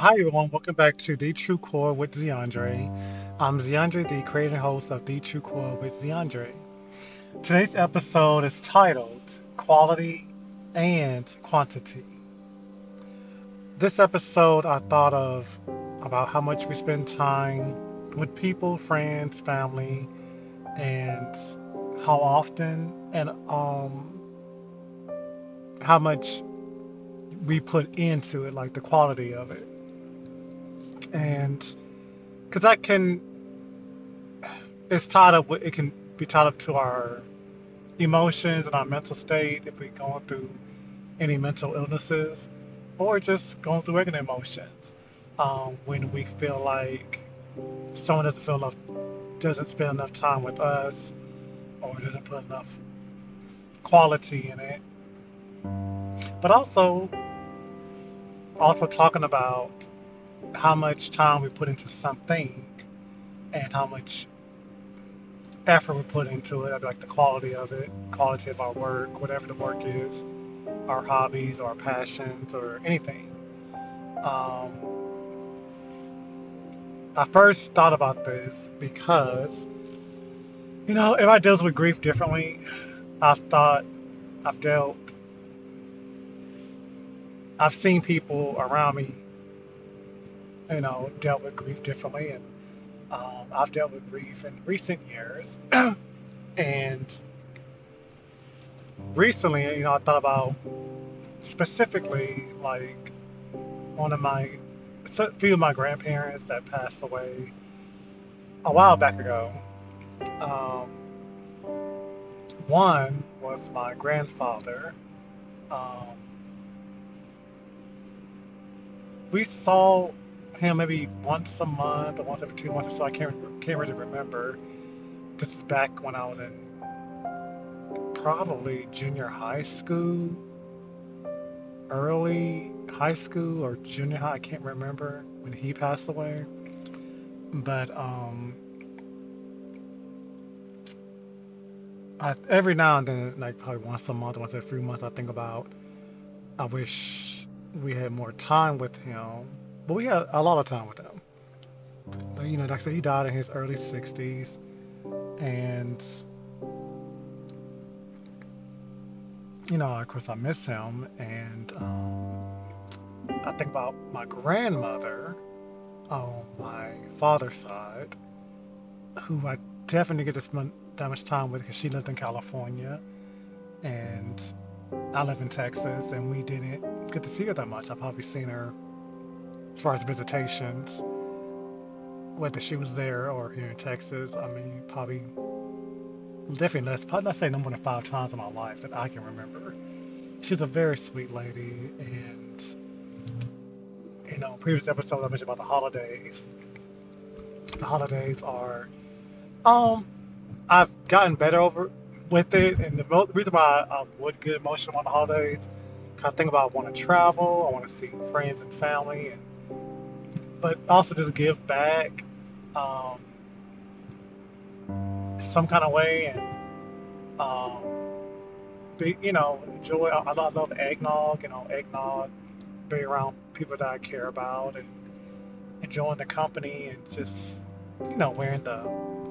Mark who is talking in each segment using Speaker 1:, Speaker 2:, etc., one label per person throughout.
Speaker 1: Hi everyone, welcome back to The True Core with Zeandre. I'm Zeandre, the creator and host of The True Core with Zeandre. Today's episode is titled Quality and Quantity. This episode I thought of about how much we spend time with people, friends, family, and how often and um how much we put into it, like the quality of it. And because that can it's tied up with it can be tied up to our emotions and our mental state if we're going through any mental illnesses or just going through regular emotions. Um, when we feel like someone doesn't feel enough doesn't spend enough time with us or doesn't put enough quality in it but also also talking about how much time we put into something and how much effort we put into it, like the quality of it, quality of our work, whatever the work is, our hobbies, our passions, or anything. Um, I first thought about this because, you know, if I dealt with grief differently. I've thought, I've dealt, I've seen people around me you know, dealt with grief differently, and um, I've dealt with grief in recent years. and recently, you know, I thought about specifically like one of my, a few of my grandparents that passed away a while back ago. Um, one was my grandfather. Um, we saw him maybe once a month or once every two months or so. I can't can't really remember. This is back when I was in probably junior high school, early high school or junior high. I can't remember when he passed away. But um, I, every now and then, like probably once a month, once every few months, I think about. I wish we had more time with him but we had a lot of time with him. But, you know, like I said, he died in his early 60s. And, you know, of course, I miss him. And um, I think about my grandmother on my father's side, who I definitely get to spend that much time with because she lived in California. And I live in Texas, and we didn't get to see her that much. I've probably seen her as far as visitations, whether she was there or here in Texas, I mean, probably definitely less, probably let's say no more than five times in my life that I can remember. She's a very sweet lady, and you know, previous episodes I mentioned about the holidays. The holidays are, um, I've gotten better over with it, and the reason why I would get emotional on the holidays, I think about I want to travel, I want to see friends and family, and but also just give back um, some kind of way and um, be, you know enjoy. I, I love eggnog, you know eggnog, be around people that I care about and enjoying the company and just you know wearing the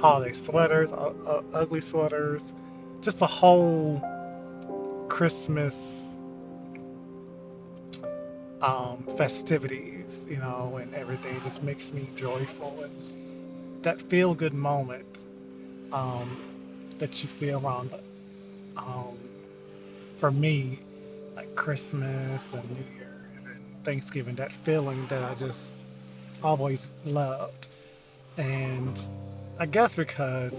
Speaker 1: holiday sweaters, uh, uh, ugly sweaters, just the whole Christmas um, festivities, you know, and everything just makes me joyful and that feel good moment um, that you feel around, um, for me, like Christmas and New Year and Thanksgiving, that feeling that I just always loved. And I guess because,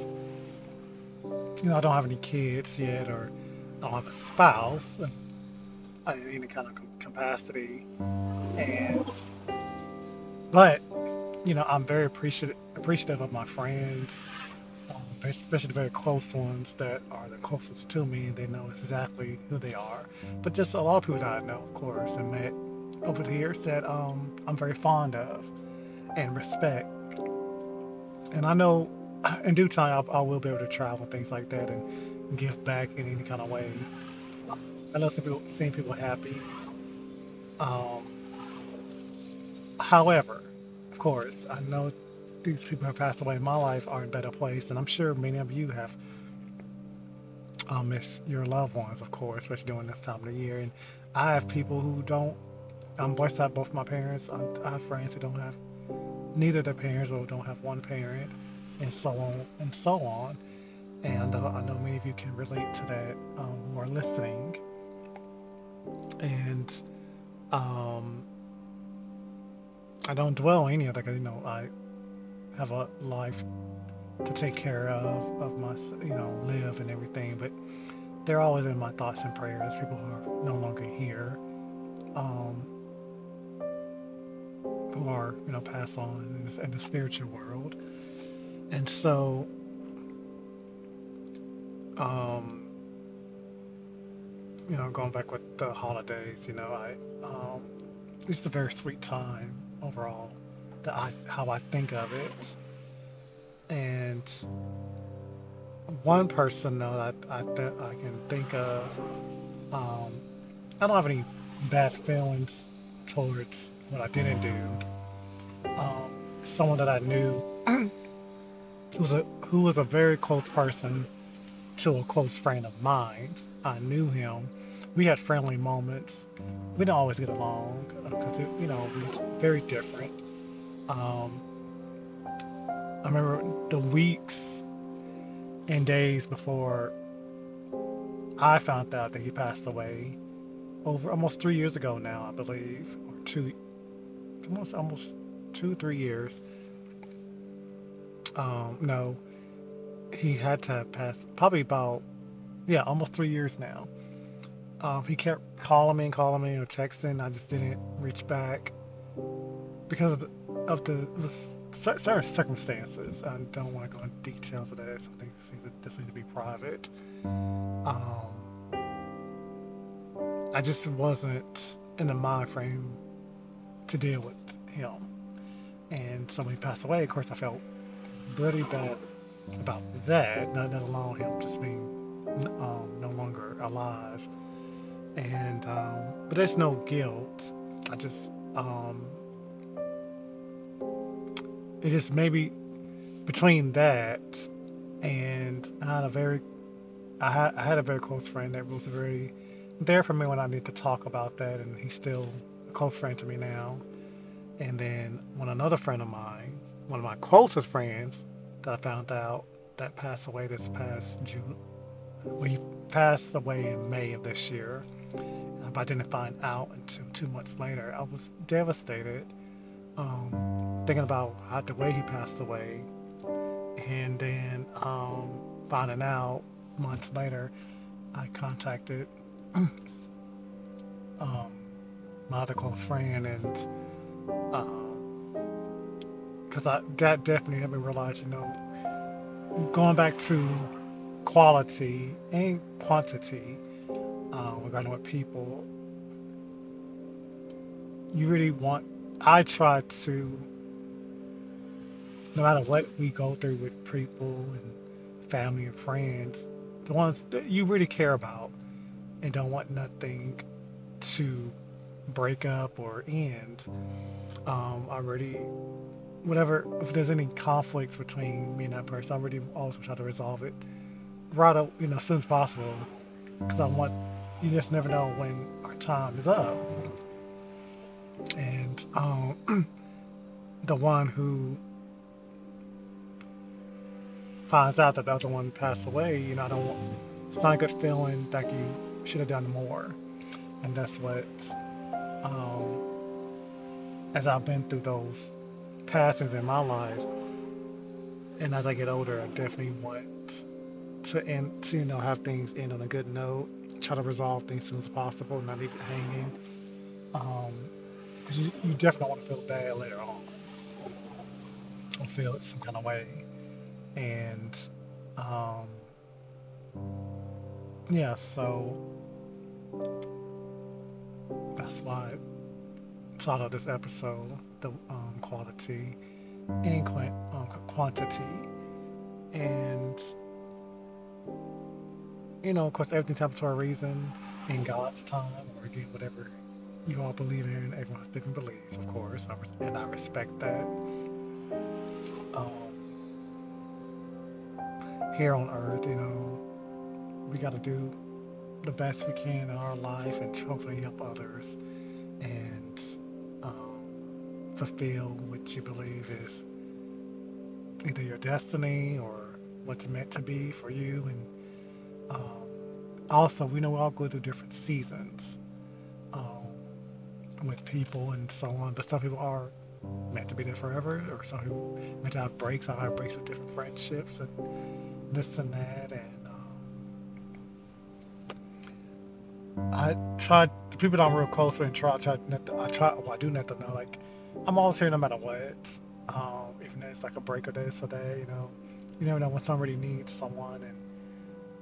Speaker 1: you know, I don't have any kids yet or I don't have a spouse, I any kind of capacity, and but you know I'm very appreciative appreciative of my friends, um, especially the very close ones that are the closest to me, they know exactly who they are. But just a lot of people that I know, of course, and met over the years that um, I'm very fond of and respect. And I know in due time I, I will be able to travel and things like that and give back in any kind of way I love seeing people, seeing people happy. Um, however, of course, I know these people have passed away in my life are in better place, and I'm sure many of you have um, missed your loved ones, of course, especially during this time of the year. And I have people who don't. I'm blessed to have both my parents. I'm, I have friends who don't have neither their parents or don't have one parent, and so on and so on. And uh, I know many of you can relate to that um, who are listening. And um, I don't dwell on any of that because, you know, I have a life to take care of, of my, you know, live and everything. But they're always in my thoughts and prayers. People who are no longer here, um, who are, you know, passed on in the, in the spiritual world. And so, um, you know, going back with the holidays, you know, I, um, it's a very sweet time overall. That I, how I think of it, and one person though that I, that I can think of, um, I don't have any bad feelings towards what I didn't do. Um, someone that I knew was a who was a very close person to a close friend of mine. I knew him. We had friendly moments. We didn't always get along because you know we were very different. Um, I remember the weeks and days before I found out that he passed away over almost three years ago now, I believe, or two, almost almost two three years. Um, no, he had to pass probably about yeah almost three years now. Um, he kept calling me and calling me or texting. I just didn't reach back because of the, of the certain circumstances. I don't want to go into details of that. Some things seem to, this need to be private. Um, I just wasn't in the mind frame to deal with him. And so when he passed away, of course, I felt really bad about that, not, not alone him just being um, no longer alive. And um, but there's no guilt. I just um, it just maybe between that and I had a very I had, I had a very close friend that was very there for me when I need to talk about that, and he's still a close friend to me now. And then when another friend of mine, one of my closest friends, that I found out that passed away this past June, well, he passed away in May of this year. But I didn't find out until two months later. I was devastated, um, thinking about how the way he passed away, and then um, finding out months later, I contacted um, my other close friend, and because that definitely helped me realize, you know, going back to quality and quantity uh, regarding what people you really want. I try to, no matter what we go through with people and family and friends, the ones that you really care about and don't want nothing to break up or end. Um, I really, whatever, if there's any conflicts between me and that person, I'm really always try to resolve it right, up, you know, as soon as possible, because I want, you just never know when our time is up. And um, the one who finds out that the other one passed away, you know, I don't it's not a good feeling that you should have done more. And that's what, um, as I've been through those passings in my life, and as I get older, I definitely want to end, to, you know, have things end on a good note. Try to resolve things as soon as possible, not leave it hanging. Um, because you, you definitely want to feel bad later on, or feel it some kind of way. And um, yeah, so that's why I thought of this episode, the um, quality and um, quantity, and you know, of course, everything's happened for a reason. in God's time, or again, whatever you all believe in. Everyone has different beliefs, of course, and I respect that. Um, here on earth, you know, we got to do the best we can in our life and hopefully help others and fulfill what you believe is either your destiny or what's meant to be for you. And um, also, we know we all go through different seasons um, with people and so on, but some people are meant to be there forever, or some people meant to have breaks. I have breaks with different friendships and this and that. And um, I try, the people that I'm real close with, and try, try, to, I try, well, I do not to know, like, I'm always here no matter what. Um, even if it's like a break or this or that, you know, you never know when somebody needs someone, and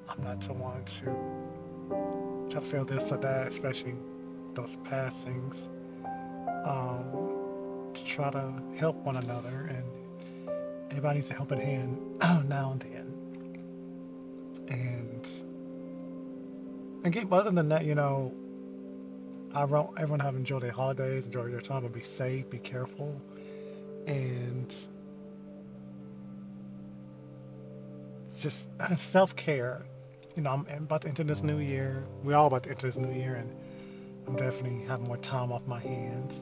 Speaker 1: I'm not someone to try to feel this or that, especially those passings. Um, to try to help one another, and everybody needs a helping hand now and then. And again, other than that, you know, I want everyone have enjoyed their holidays, enjoy your time, but be safe, be careful, and just self care. You know, I'm about to enter this new year. We're all about to enter this new year, and I'm definitely having more time off my hands.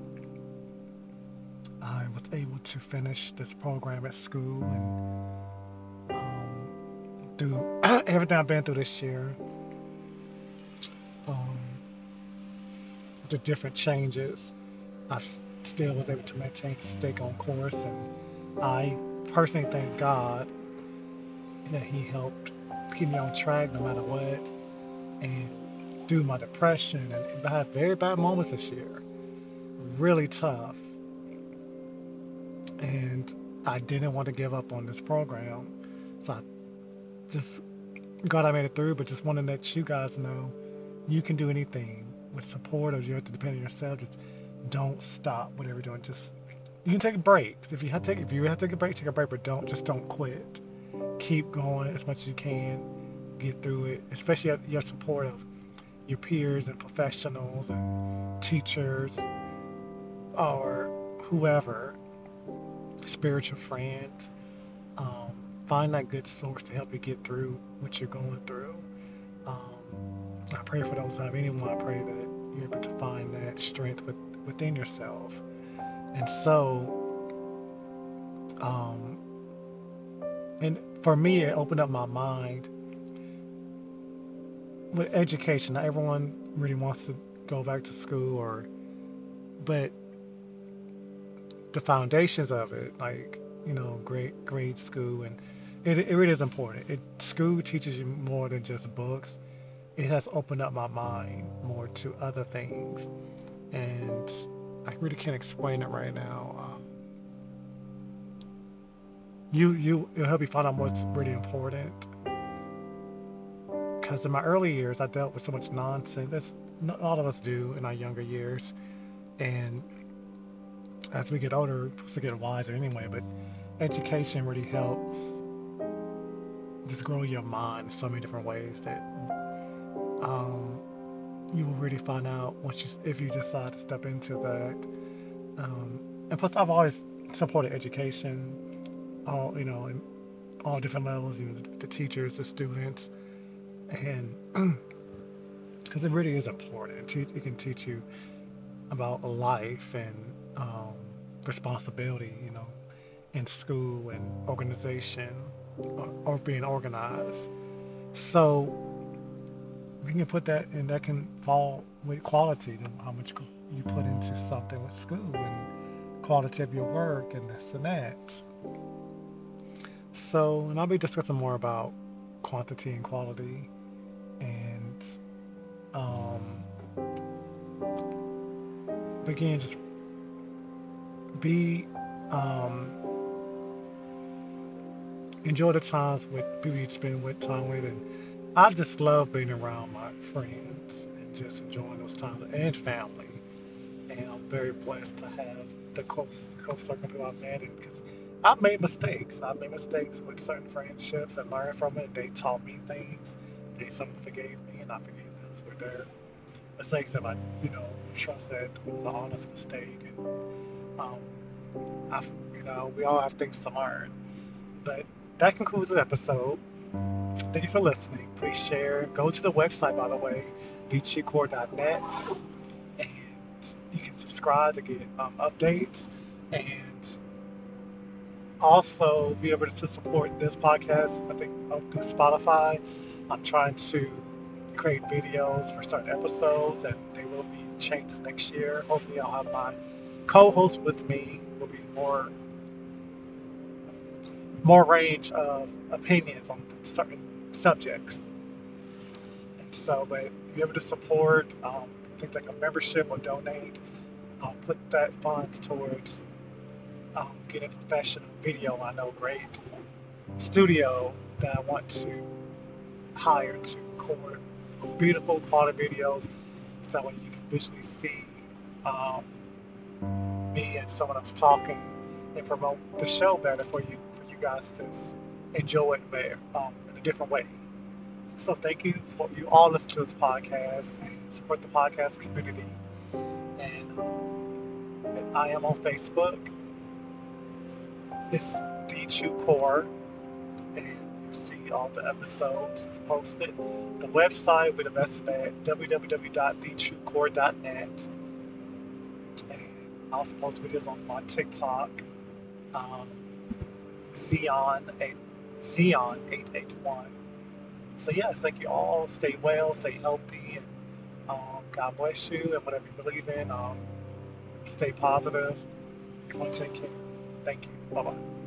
Speaker 1: I was able to finish this program at school and um, do everything I've been through this year. The different changes, I still was able to maintain stick on course, and I personally thank God that He helped keep me on track no matter what. And through my depression, and I had very bad moments this year, really tough. And I didn't want to give up on this program, so I just God, I made it through. But just want to let you guys know, you can do anything with support, or you have to depend on yourself. Just don't stop whatever you're doing. Just you can take breaks if you have to take if you have to take a break, take a break, but don't just don't quit keep going as much as you can, get through it, especially your support of your peers and professionals and teachers or whoever, spiritual friends. Um, find that good source to help you get through what you're going through. I pray for those have anyone. I pray that you're able to find that strength with, within yourself. And so, um, and for me, it opened up my mind with education. Not everyone really wants to go back to school, or but the foundations of it, like you know, grade grade school, and it it really is important. It school teaches you more than just books. It has opened up my mind more to other things, and I really can't explain it right now. Um, you you it'll help you find out what's really important. Because in my early years, I dealt with so much nonsense. That's not all of us do in our younger years, and as we get older, we're supposed to get wiser anyway. But education really helps just grow your mind in so many different ways that um, you will really find out once you if you decide to step into that. Um, and plus, I've always supported education all you know in all different levels, you know, the, the teachers, the students, and because it really is important. It, it, can teach you about life and um, responsibility, you know, in school and organization or, or being organized. So we can put that, and that can fall with quality, how much you put into something with school and quality of your work and this and that. So, and I'll be discussing more about quantity and quality and um, again, just be um, enjoy the times with people you spend with time with, and I just love being around my friends and just enjoying those times and family. And I'm very blessed to have the close close circle people I've met, because I've made mistakes. I've made mistakes with certain friendships and learned from it. They taught me things. They some forgave me and I forgave them for their mistakes that I, you know, trust that was an honest mistake. And, um, I, you know, we all have things to learn. But that concludes the episode. Thank you for listening. Please share. Go to the website, by the way, thetruecore.net, and you can subscribe to get um, updates. And also be able to support this podcast, I think, uh, through Spotify. I'm trying to create videos for certain episodes, and they will be changed next year. Hopefully, I'll have my co-host with me. Will be more more range of opinions on certain subjects. And so, but be able to support um, things like a membership or donate, I'll put that funds towards um, getting professional video. I know great studio that I want to hire to record beautiful quality videos so that way you can visually see um, me and someone else talking and promote the show better for you guys to enjoy it um, in a different way. So thank you for you all listen to this podcast and support the podcast community. And um, I am on Facebook. It's The True Core, and you see all the episodes posted. The website be the best bet www.thetruecore.net. And I also post videos on my TikTok, um, Xeon, Xeon 881. So yes, thank you all. Stay well, stay healthy, and um, God bless you and whatever you believe in. Um, stay positive. Take care. Thank you. Bye bye.